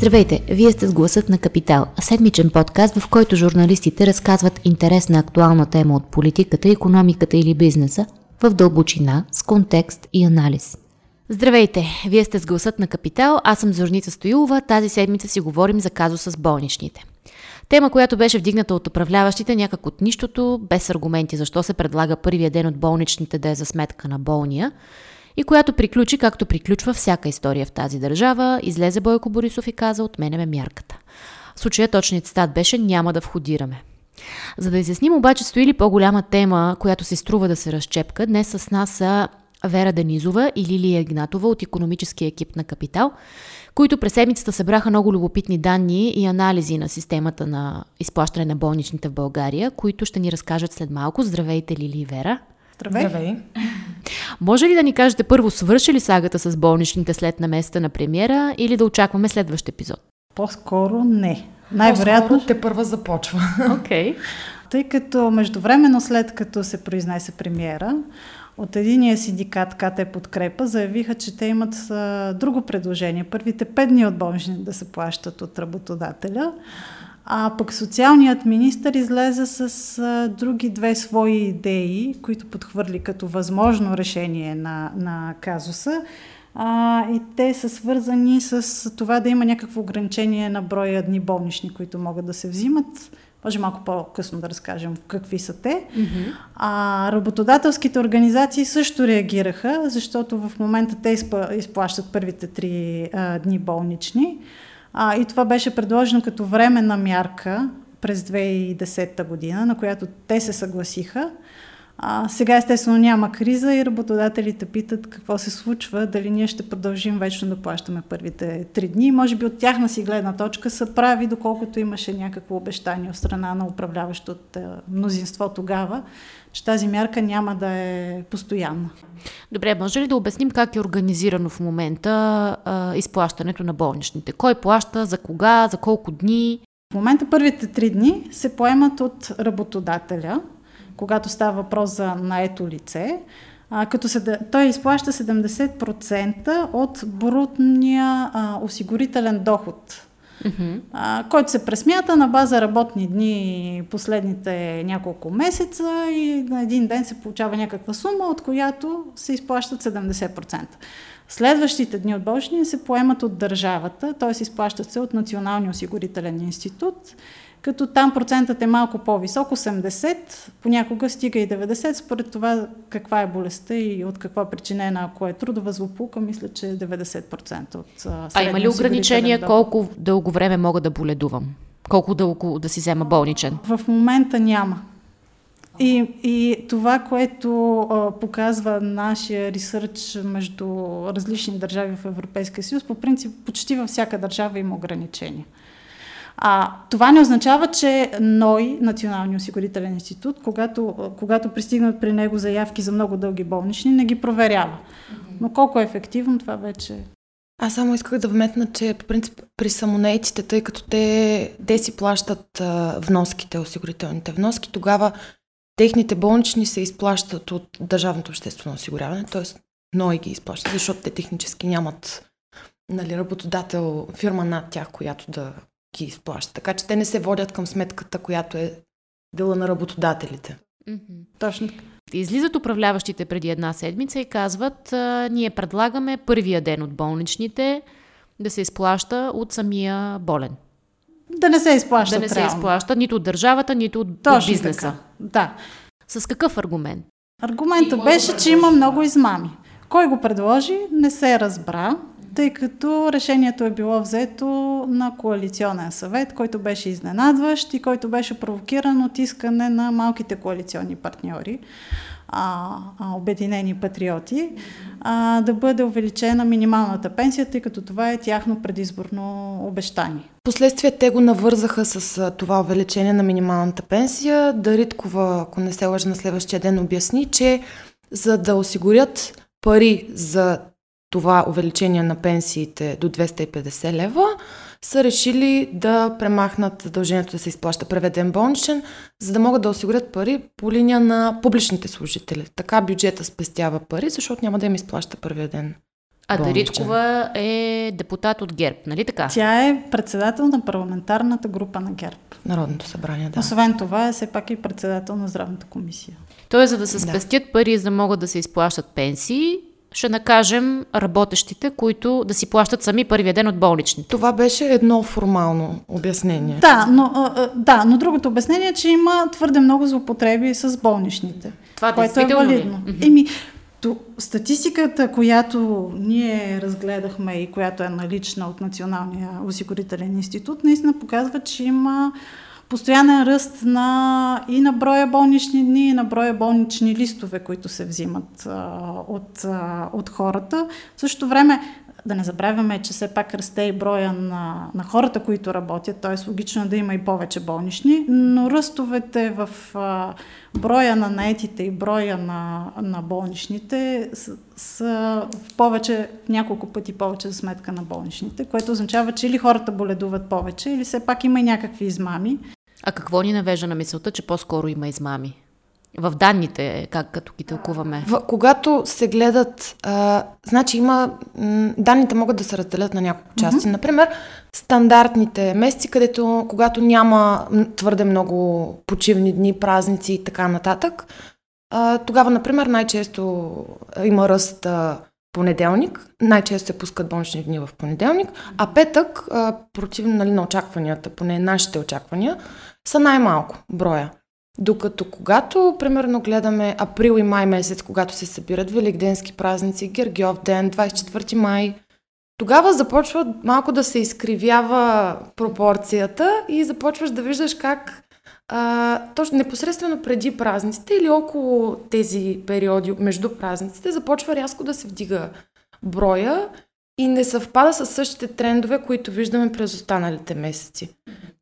Здравейте, вие сте с гласът на Капитал, седмичен подкаст, в който журналистите разказват интересна актуална тема от политиката, економиката или бизнеса в дълбочина, с контекст и анализ. Здравейте, вие сте с гласът на Капитал, аз съм Зорница Стоилова, тази седмица си говорим за казуса с болничните. Тема, която беше вдигната от управляващите някак от нищото, без аргументи защо се предлага първия ден от болничните да е за сметка на болния, и която приключи както приключва всяка история в тази държава, излезе Бойко Борисов и каза отменяме мярката. В случая точният цитат беше няма да входираме. За да изясним обаче стои ли по-голяма тема, която се струва да се разчепка, днес с нас са Вера Данизова и Лилия Игнатова от економическия екип на Капитал, които през седмицата събраха много любопитни данни и анализи на системата на изплащане на болничните в България, които ще ни разкажат след малко. Здравейте, Лили и Вера! Здравей! Здравей. Може ли да ни кажете първо свърши ли сагата с болничните след наместа на премиера или да очакваме следващ епизод? По-скоро не. Най-вероятно те първа започва. Окей. Okay. Тъй като междувременно след като се произнесе премиера, от единия синдикат КТ Подкрепа заявиха, че те имат а, друго предложение. Първите пет дни от болнични да се плащат от работодателя. А пък социалният министр излезе с а, други две свои идеи, които подхвърли като възможно решение на, на казуса. А, и те са свързани с това да има някакво ограничение на броя дни болнични, които могат да се взимат. Може малко по-късно да разкажем какви са те. Mm-hmm. А работодателските организации също реагираха, защото в момента те изплащат първите три а, дни болнични. А, и това беше предложено като временна мярка през 2010 година, на която те се съгласиха. А, сега естествено няма криза и работодателите питат какво се случва, дали ние ще продължим вечно да плащаме първите три дни. Може би от тяхна си гледна точка са прави, доколкото имаше някакво обещание от страна на управляващото мнозинство тогава, че тази мярка няма да е постоянна. Добре, може ли да обясним как е организирано в момента а, изплащането на болничните? Кой плаща, за кога, за колко дни? В момента първите три дни се поемат от работодателя, когато става въпрос за наето лице, а, като се, той изплаща 70% от брутния а, осигурителен доход mm-hmm. а, който се пресмята на база работни дни последните няколко месеца и на един ден се получава някаква сума, от която се изплащат 70%. Следващите дни от болничния се поемат от държавата, т.е. изплащат се от Националния осигурителен институт като там процентът е малко по-висок, 80, понякога стига и 90, според това каква е болестта и от каква причинена, ако е трудова злополука, мисля, че е 90% от А има ли ограничения колко дълго време мога да боледувам? Колко дълго да си взема болничен? В момента няма. И, и това, което а, показва нашия ресърч между различни държави в Европейския съюз, по принцип почти във всяка държава има ограничения. А, това не означава, че НОИ, Националния осигурителен институт, когато, когато пристигнат при него заявки за много дълги болнични, не ги проверява. Но колко е ефективно, това вече аз само исках да вметна, че по принцип при самонейтите, тъй като те, те си плащат а, вноските, осигурителните вноски, тогава техните болнични се изплащат от Държавното обществено осигуряване, т.е. НОИ ги изплащат, защото те технически нямат нали, работодател, фирма над тях, която да ги изплаща. Така че те не се водят към сметката, която е дела на работодателите. Mm-hmm. Точно така. Излизат управляващите преди една седмица и казват, ние предлагаме първия ден от болничните да се изплаща от самия болен. Да не се изплаща. Да не се изплаща нито от държавата, нито от, от бизнеса. Така. Да. С какъв аргумент? Аргументът беше, че има много измами. Кой го предложи, не се разбра тъй като решението е било взето на коалиционен съвет, който беше изненадващ и който беше провокиран от искане на малките коалиционни партньори, а, а, обединени патриоти, а, да бъде увеличена минималната пенсия, тъй като това е тяхно предизборно обещание. Последствие те го навързаха с това увеличение на минималната пенсия. Дариткова, ако не се лъжа на следващия ден, обясни, че за да осигурят пари за това увеличение на пенсиите до 250 лева, са решили да премахнат задължението да се изплаща преведен болничен, за да могат да осигурят пари по линия на публичните служители. Така бюджета спестява пари, защото няма да им изплаща първия ден. А Даричкова е депутат от ГЕРБ, нали така? Тя е председател на парламентарната група на ГЕРБ. Народното събрание, да. Освен това е все пак и председател на здравната комисия. Тоест, за да се спестят да. пари, за да могат да се изплащат пенсии, ще накажем работещите, които да си плащат сами първия ден от болничните. Това беше едно формално обяснение. Да, но, да, но другото обяснение е, че има твърде много злоупотреби с болничните. Това което е валидно. Ли? Еми, то, статистиката, която ние разгледахме и която е налична от Националния осигурителен институт, наистина показва, че има постоянен ръст на, и на броя болнични дни, и на броя болнични листове, които се взимат а, от, а, от хората. В същото време да не забравяме, че все пак расте и броя на, на хората, които работят, т.е. логично е да има и повече болнични, но ръстовете в а, броя на наетите и броя на, на болничните са, са в повече, няколко пъти повече за сметка на болничните, което означава, че или хората боледуват повече, или все пак има и някакви измами. А какво ни навежда на мисълта, че по-скоро има измами? В данните, как като ги тълкуваме? В, когато се гледат, а, значи има, м, данните могат да се разделят на няколко части. Mm-hmm. Например, стандартните месеци, където когато няма твърде много почивни дни, празници и така нататък, а, тогава, например, най-често има ръст а, понеделник, най-често се пускат болнични дни в понеделник, а петък, а, против нали, на очакванията, поне нашите очаквания, са най-малко броя. Докато когато, примерно, гледаме април и май месец, когато се събират великденски празници, Гергиов ден, 24 май, тогава започва малко да се изкривява пропорцията и започваш да виждаш как а, точно непосредствено преди празниците или около тези периоди между празниците започва рязко да се вдига броя и не съвпада с същите трендове, които виждаме през останалите месеци.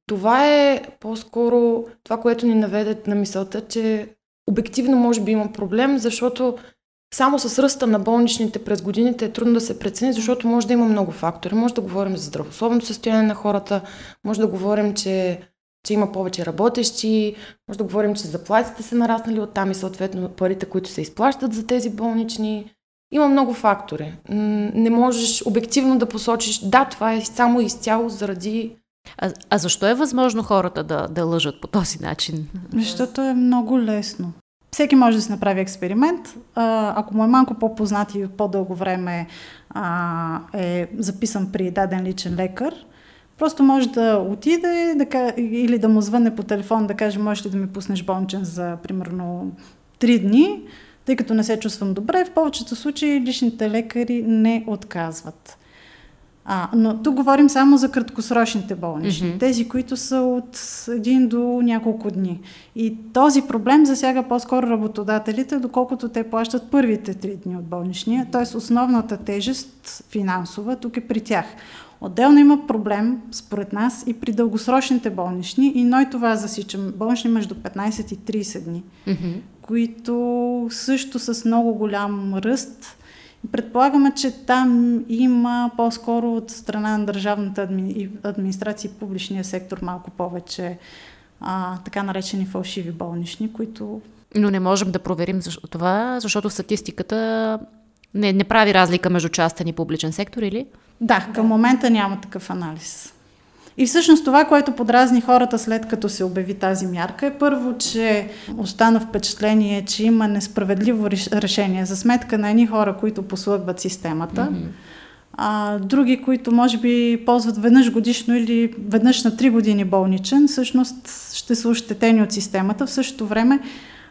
Това е по-скоро това, което ни наведе на мисълта, че обективно може би има проблем, защото само с ръста на болничните през годините е трудно да се прецени, защото може да има много фактори. Може да говорим за здравословното състояние на хората, може да говорим, че, че има повече работещи, може да говорим, че заплатите са нараснали оттам и съответно парите, които се изплащат за тези болнични. Има много фактори. Не можеш обективно да посочиш, да, това е само изцяло заради а, а защо е възможно хората да, да лъжат по този начин? Защото е много лесно. Всеки може да си направи експеримент. Ако му е малко по-познат и по-дълго време а, е записан при даден личен лекар, просто може да отиде да, или да му звънне по телефон да каже, можеш ли да ми пуснеш болничен за примерно 3 дни, тъй като не се чувствам добре. В повечето случаи личните лекари не отказват. А, но тук говорим само за краткосрочните болнични, mm-hmm. тези, които са от един до няколко дни. И този проблем засяга по-скоро работодателите, доколкото те плащат първите три дни от болничния, т.е. основната тежест финансова тук е при тях. Отделно има проблем, според нас, и при дългосрочните болнични, и но и това засичам, болнични между 15 и 30 дни, mm-hmm. които също с много голям ръст Предполагаме, че там има по-скоро от страна на държавната адми... администрация и публичния сектор малко повече а, така наречени фалшиви болнични, които... Но не можем да проверим защо, това, защото статистиката не, не прави разлика между частен и публичен сектор, или? Да, към момента няма такъв анализ. И всъщност това, което подразни хората след като се обяви тази мярка е първо, че остана впечатление, че има несправедливо решение за сметка на едни хора, които послъгват системата. Mm-hmm. А, други, които може би ползват веднъж годишно или веднъж на 3 години болничен, всъщност ще са ощетени от системата. В същото време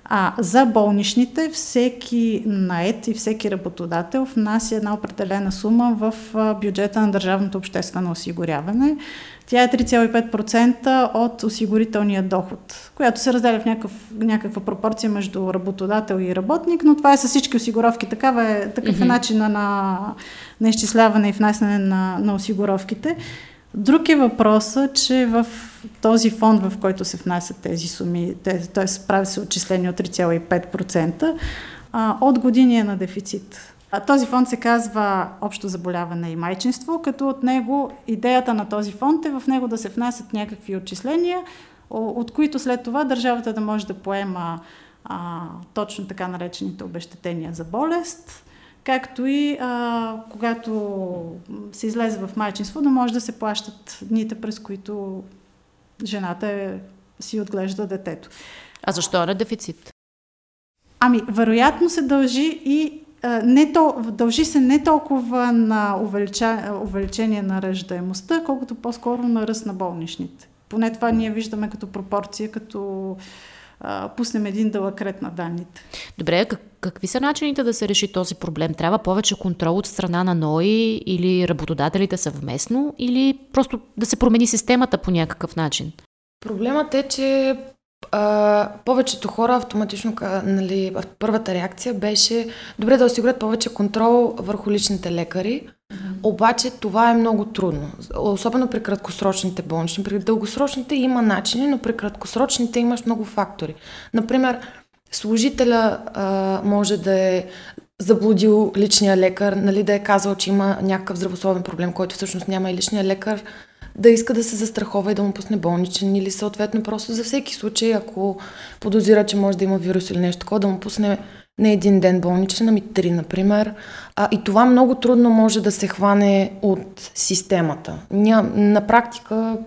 а за болничните всеки наед и всеки работодател внася една определена сума в бюджета на държавното обществено осигуряване. Тя е 3,5% от осигурителния доход, която се разделя в някакъв, някаква пропорция между работодател и работник, но това е с всички осигуровки. Такава е, такъв е начина на, на изчисляване и внасяне на, на осигуровките. Друг е въпросът, че в този фонд, в който се внасят тези суми, т.е. прави се отчисление от 3,5%, от години е на дефицит. А този фонд се казва Общо заболяване и майчинство, като от него идеята на този фонд е в него да се внасят някакви отчисления, от които след това държавата да може да поема а, точно така наречените обещетения за болест, както и а, когато се излезе в майчинство, да може да се плащат дните, през които жената е, си отглежда детето. А защо е дефицит? Ами, вероятно се дължи и не то, дължи се не толкова на увелича, увеличение на ръждаемостта, колкото по-скоро на ръст на болничните. Поне това ние виждаме като пропорция, като а, пуснем един дълъг ред на данните. Добре, как, какви са начините да се реши този проблем? Трябва повече контрол от страна на НОИ или работодателите съвместно или просто да се промени системата по някакъв начин? Проблемът е, че а, повечето хора автоматично, нали, първата реакция беше добре да осигурят повече контрол върху личните лекари, mm-hmm. обаче това е много трудно, особено при краткосрочните болнични. При дългосрочните има начини, но при краткосрочните имаш много фактори. Например, служителя а, може да е заблудил личния лекар, нали, да е казал, че има някакъв здравословен проблем, който всъщност няма и личния лекар да иска да се застрахова и да му пусне болничен или съответно просто за всеки случай, ако подозира, че може да има вирус или нещо такова, да му пусне не един ден болничен, ами три, например. А, и това много трудно може да се хване от системата. Ня, на практика,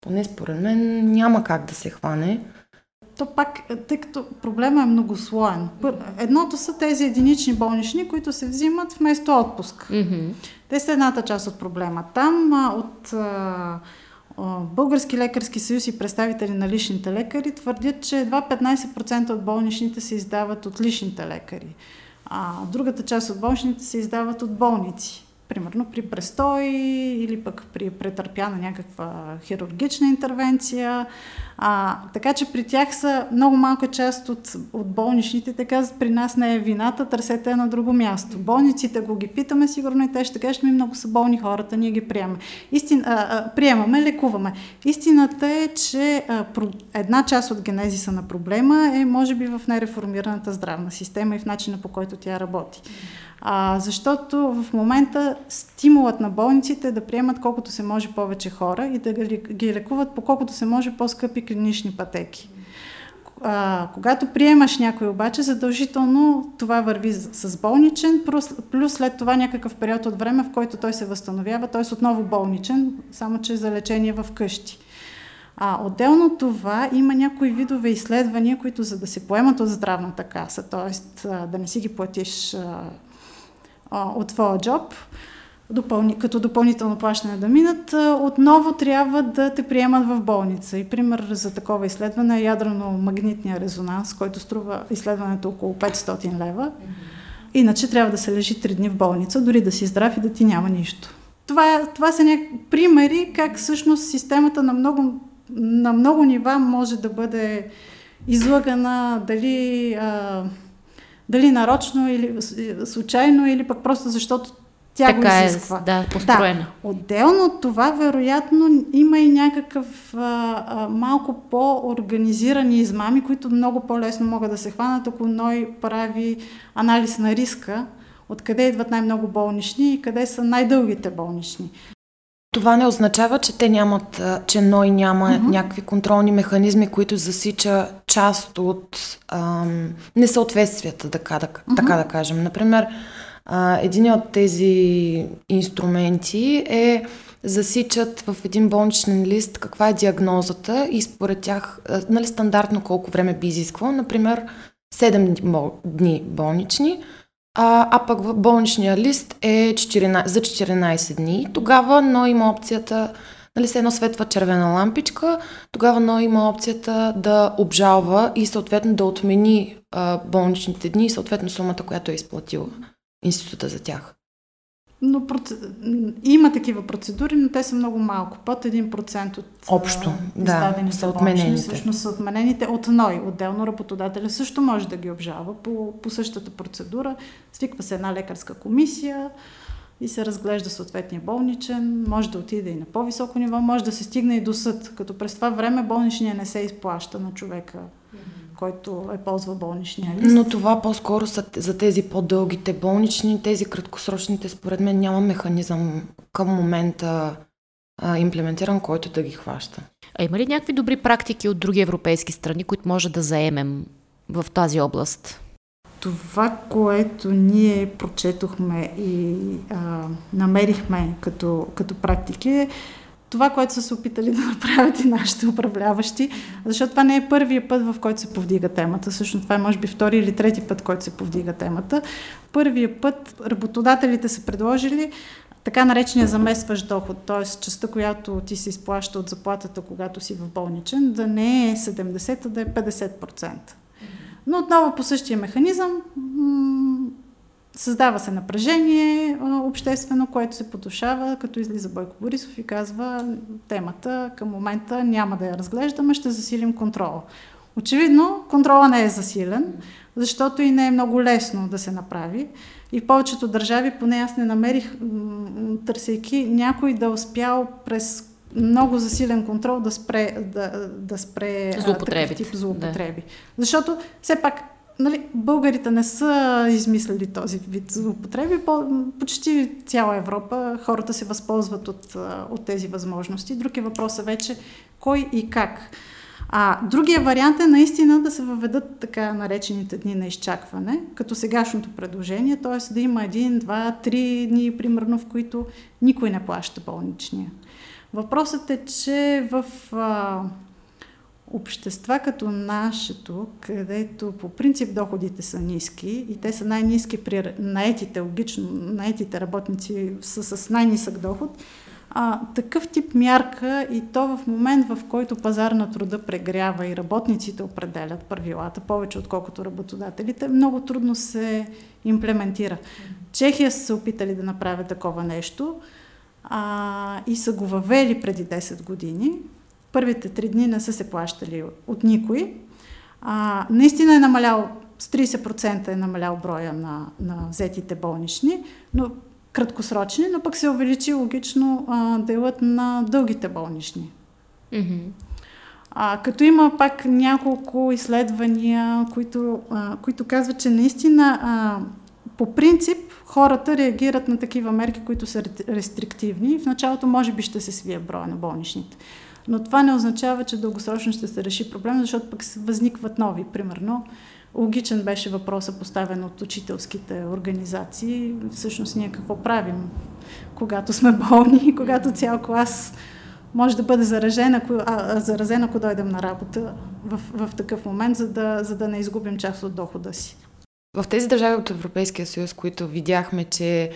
поне според мен, няма как да се хване. То пак, тъй като проблема е многослоен. Едното са тези единични болнични, които се взимат вместо отпуск. Mm-hmm. Те са едната част от проблема. Там от Български лекарски съюз и представители на личните лекари твърдят, че едва 15% от болничните се издават от личните лекари. А другата част от болничните се издават от болници примерно при престой или пък при претърпяна някаква хирургична интервенция. А, така че при тях са много малка част от, от болничните, така при нас не е вината, търсете на друго място. Болниците го ги питаме, сигурно и те ще кажат, ми много са болни хората, ние ги приемаме. Истин, а, а, приемаме, лекуваме. Истината е, че а, про, една част от генезиса на проблема е може би в нереформираната здравна система и в начина по който тя работи. А, защото в момента стимулът на болниците е да приемат колкото се може повече хора и да ги лекуват по колкото се може по-скъпи клинични пътеки. А, когато приемаш някой обаче, задължително това върви с болничен, плюс, след това някакъв период от време, в който той се възстановява, т.е. отново болничен, само че за лечение в къщи. А, отделно това има някои видове изследвания, които за да се поемат от здравната каса, т.е. да не си ги платиш а, от твоя джоб, допълни, като допълнително плащане да минат, отново трябва да те приемат в болница. И пример за такова изследване е ядрено-магнитния резонанс, който струва изследването около 500 лева. Иначе трябва да се лежи 3 дни в болница, дори да си здрав и да ти няма нищо. Това, това са някакви примери как всъщност системата на много, на много нива може да бъде излъгана, дали а, дали нарочно или случайно, или пък просто защото тя така го е, изисква. Е, да, построена. Да. Отделно от това, вероятно, има и някакъв а, а, малко по-организирани измами, които много по-лесно могат да се хванат, ако НОЙ прави анализ на риска, откъде идват най-много болнични и къде са най-дългите болнични. Това не означава, че те нямат, че НОЙ няма mm-hmm. някакви контролни механизми, които засича част от ам, несъответствията, така да, mm-hmm. така да кажем. Например, а, един от тези инструменти е засичат в един болничен лист каква е диагнозата и според тях, нали, стандартно колко време би изисквало. Например, 7 дни болнични, а, а пък в болничния лист е 14, за 14 дни. Тогава но има опцията, нали се едно светва червена лампичка, тогава но има опцията да обжалва и съответно да отмени а, болничните дни и съответно сумата, която е изплатила института за тях. Но проц... има такива процедури, но те са много малко. Под 1% от Общо, да, са отменените. Всъщност са отменените от НОЙ. Отделно работодателя също може да ги обжава по, по същата процедура. Свиква се една лекарска комисия и се разглежда съответния болничен. Може да отиде и на по-високо ниво, може да се стигне и до съд, като през това време болничния не се изплаща на човека който е ползвал болничния лист. Но това по-скоро са за тези по-дългите болнични, тези краткосрочните, според мен няма механизъм към момента а, имплементиран, който да ги хваща. А има ли някакви добри практики от други европейски страни, които може да заемем в тази област? това, което ние прочетохме и а, намерихме като, като практики е това, което са се опитали да направят и нашите управляващи, защото това не е първият път, в който се повдига темата. Всъщност това е може би втори или трети път, който се повдига темата. Първият път работодателите са предложили така наречения заместващ доход, т.е. частта, която ти се изплаща от заплатата, когато си в болничен, да не е 70, а да е 50%. Но отново по същия механизъм създава се напрежение обществено, което се потушава, като излиза Бойко Борисов и казва темата към момента няма да я разглеждаме, ще засилим контрола. Очевидно, контрола не е засилен, защото и не е много лесно да се направи. И в повечето държави, поне аз не намерих, търсейки някой да успял през много засилен контрол да спре, да, да спре тип злоупотреби. Да. Защото все пак нали, българите не са измислили този вид злоупотреби. По, почти цяла Европа хората се възползват от, от тези възможности. Друг е въпросът вече кой и как. А другия вариант е наистина да се въведат така наречените дни на изчакване, като сегашното предложение, т.е. да има един, два, три дни, примерно, в които никой не плаща болничния. Въпросът е, че в общества като нашето, където по принцип доходите са ниски и те са най-низки при наетите, логично, наетите работници са с най-нисък доход, а, такъв тип мярка и то в момент, в който пазар на труда прегрява и работниците определят правилата, повече отколкото работодателите, много трудно се имплементира. Чехия са се опитали да направят такова нещо а, и са го въвели преди 10 години. Първите три дни не са се плащали от никой. А, наистина е намалял, с 30% е намалял броя на, на взетите болнични, но краткосрочни, но пък се увеличи логично а, делът на дългите болнични. Mm-hmm. А, като има пак няколко изследвания, които, а, които казват, че наистина а, по принцип хората реагират на такива мерки, които са рестриктивни. В началото може би ще се свие броя на болничните. Но това не означава, че дългосрочно ще се реши проблем, защото пък възникват нови. Примерно, логичен беше въпроса поставен от учителските организации. Всъщност ние какво правим, когато сме болни и когато цял клас може да бъде заразен, ако, а, заразен, ако дойдем на работа в, в такъв момент, за да, за да не изгубим част от дохода си. В тези държави от Европейския съюз, които видяхме, че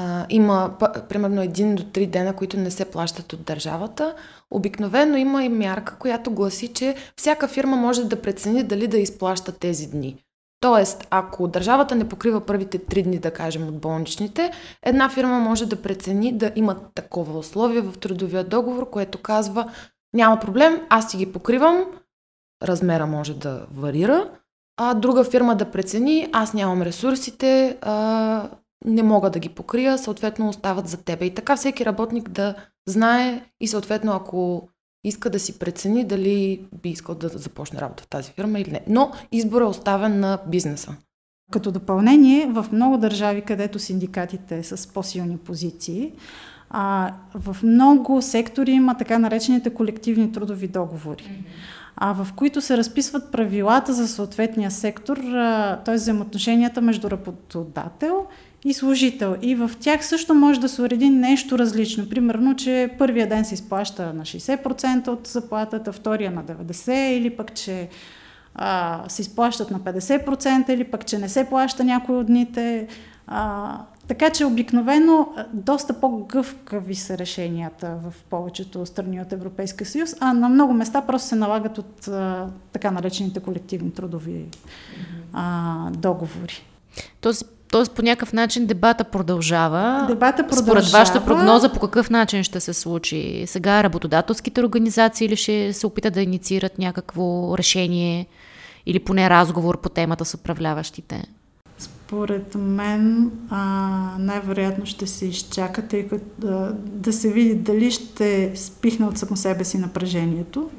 а, има примерно един до три дена, които не се плащат от държавата. Обикновено има и мярка, която гласи, че всяка фирма може да прецени дали да изплаща тези дни. Тоест, ако държавата не покрива първите три дни, да кажем, от болничните, една фирма може да прецени да има такова условие в трудовия договор, което казва няма проблем, аз си ги покривам, размера може да варира, а друга фирма да прецени, аз нямам ресурсите, а, не мога да ги покрия, съответно остават за тебе. И така всеки работник да знае и съответно ако иска да си прецени дали би искал да започне работа в тази фирма или не. Но избор е оставен на бизнеса. Като допълнение, в много държави, където синдикатите са с по-силни позиции, а, в много сектори има така наречените колективни трудови договори, а, в които се разписват правилата за съответния сектор, т.е. взаимоотношенията между работодател и служител. И в тях също може да се уреди нещо различно. Примерно, че първия ден се изплаща на 60% от заплатата, втория на 90% или пък, че а, се изплащат на 50% или пък, че не се плаща някой от дните. А, така че обикновено доста по-гъвкави са решенията в повечето страни от Европейския съюз, а на много места просто се налагат от а, така наречените колективни трудови а, договори. Тоест, Тоест по някакъв начин дебата продължава. Дебата продължава. Според вашата прогноза по какъв начин ще се случи? Сега работодателските организации или ще се опитат да инициират някакво решение или поне разговор по темата с управляващите? Според мен а, най-вероятно ще се изчака, тъй като да, да се види дали ще спихне от само себе си напрежението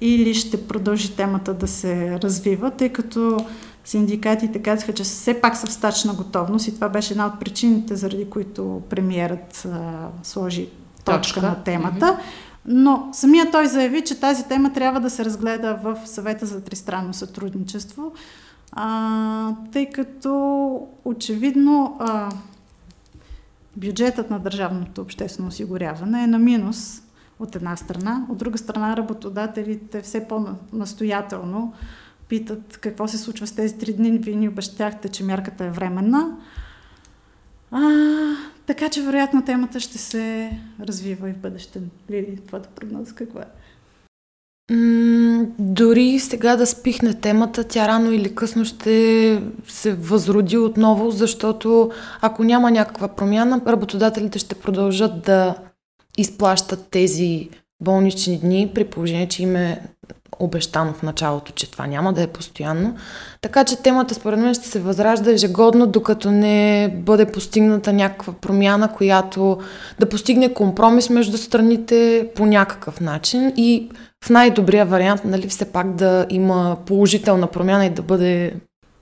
или ще продължи темата да се развива, тъй като синдикатите казаха, че все пак са в стачна готовност и това беше една от причините, заради които премиерът а, сложи точка, точка на темата. Mm-hmm. Но самия той заяви, че тази тема трябва да се разгледа в съвета за тристранно сътрудничество, а, тъй като очевидно а, бюджетът на държавното обществено осигуряване е на минус от една страна, от друга страна работодателите все по-настоятелно питат какво се случва с тези три дни, вие ни обещахте, че мярката е временна. А, така че вероятно темата ще се развива и в бъдеще. Лили, твоята прогноза каква е? Дори сега да спихне темата, тя рано или късно ще се възроди отново, защото ако няма някаква промяна, работодателите ще продължат да изплащат тези болнични дни, при положение, че им е обещано в началото, че това няма да е постоянно. Така че темата според мен ще се възражда ежегодно, докато не бъде постигната някаква промяна, която да постигне компромис между страните по някакъв начин и в най-добрия вариант, нали, все пак да има положителна промяна и да бъде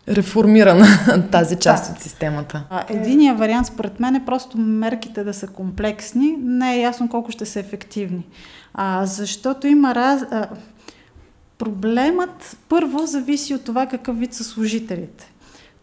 реформирана тази част да. от системата. единият вариант, според мен, е просто мерките да са комплексни. Не е ясно колко ще са ефективни. А, защото има раз... Проблемът първо зависи от това какъв вид са служителите.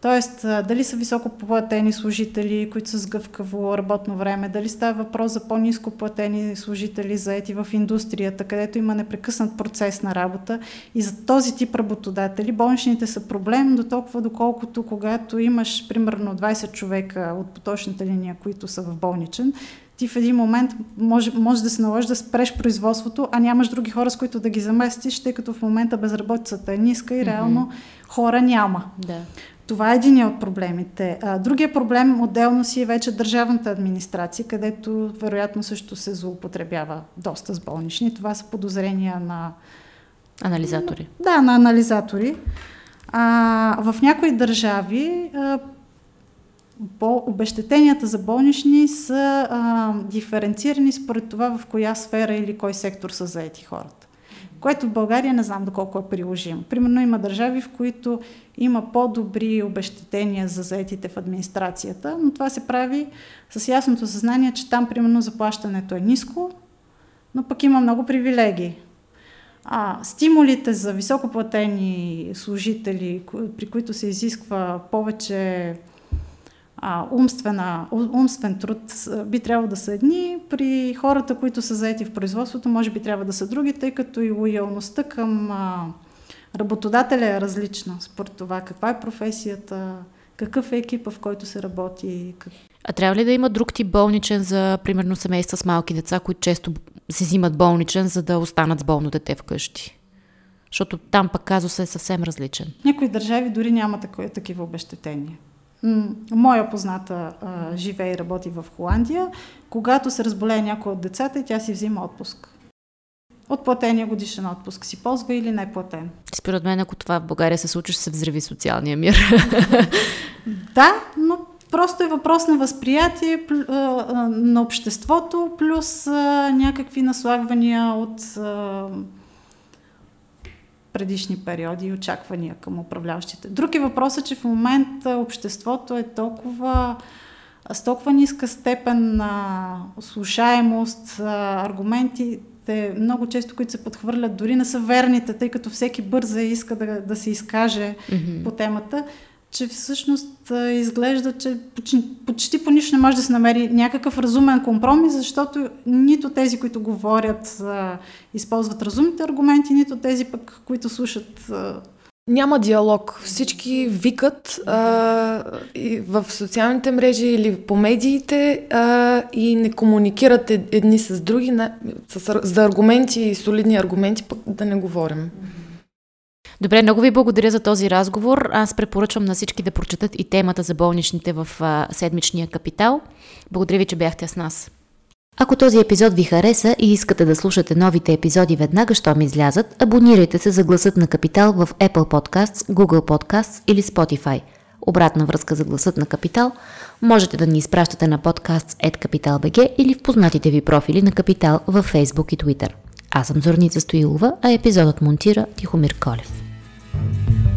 Тоест, дали са високо платени служители, които са с гъвкаво работно време, дали става въпрос за по-низко платени служители, заети в индустрията, където има непрекъснат процес на работа. И за този тип работодатели болничните са проблем до толкова, доколкото когато имаш примерно 20 човека от поточната линия, които са в болничен, ти в един момент може, може да се наложи да спреш производството, а нямаш други хора, с които да ги заместиш, тъй като в момента безработицата е ниска и реално mm-hmm. хора няма. Да. Това е един от проблемите. А, другия проблем отделно си е вече държавната администрация, където вероятно също се злоупотребява доста с болнични. Това са подозрения на... Анализатори. Да, на анализатори. А, в някои държави а, обещетенията за болнични са а, диференцирани според това в коя сфера или кой сектор са заети хората. Което в България не знам доколко е приложимо. Примерно има държави, в които има по-добри обещетения за заетите в администрацията, но това се прави с ясното съзнание, че там примерно заплащането е ниско, но пък има много привилегии. А, стимулите за високоплатени служители, при които се изисква повече а, умствена, умствен труд би трябвало да са едни, при хората, които са заети в производството, може би трябва да са други, тъй като и лоялността към а, работодателя е различна според това каква е професията, какъв е екипа, в който се работи. Как... А трябва ли да има друг тип болничен за, примерно, семейства с малки деца, които често се взимат болничен, за да останат с болно дете вкъщи? Защото там пък казусът е съвсем различен. Някои държави дори няма такива обещетения. Моя позната а, живее и работи в Холандия. Когато се разболее някой от децата, тя си взима отпуск. От платения годишен отпуск си ползва или не платен. Според мен, ако това в България се случи, ще се взриви социалния мир. да, но просто е въпрос на възприятие на обществото, плюс някакви наслагвания от предишни периоди и очаквания към управляващите. Друг е въпросът, че в момента обществото е толкова с толкова ниска степен на слушаемост, аргументите много често, които се подхвърлят, дори не са верните, тъй като всеки бърза иска да, да се изкаже mm-hmm. по темата, че всъщност изглежда, че почти, почти по нищо не може да се намери някакъв разумен компромис, защото нито тези, които говорят, използват разумните аргументи, нито тези пък, които слушат. Няма диалог. Всички викат а, и в социалните мрежи или по медиите а, и не комуникират едни с други. На, с, за аргументи и солидни аргументи пък да не говорим. Добре, много ви благодаря за този разговор. Аз препоръчвам на всички да прочетат и темата за болничните в а, седмичния капитал. Благодаря ви, че бяхте с нас. Ако този епизод ви хареса и искате да слушате новите епизоди веднага, щом излязат, абонирайте се за гласът на Капитал в Apple Podcasts, Google Podcasts или Spotify. Обратна връзка за гласът на Капитал можете да ни изпращате на podcasts.capital.bg или в познатите ви профили на Капитал във Facebook и Twitter. Аз съм Зорница Стоилова, а епизодът монтира Тихомир Колев. Thank you.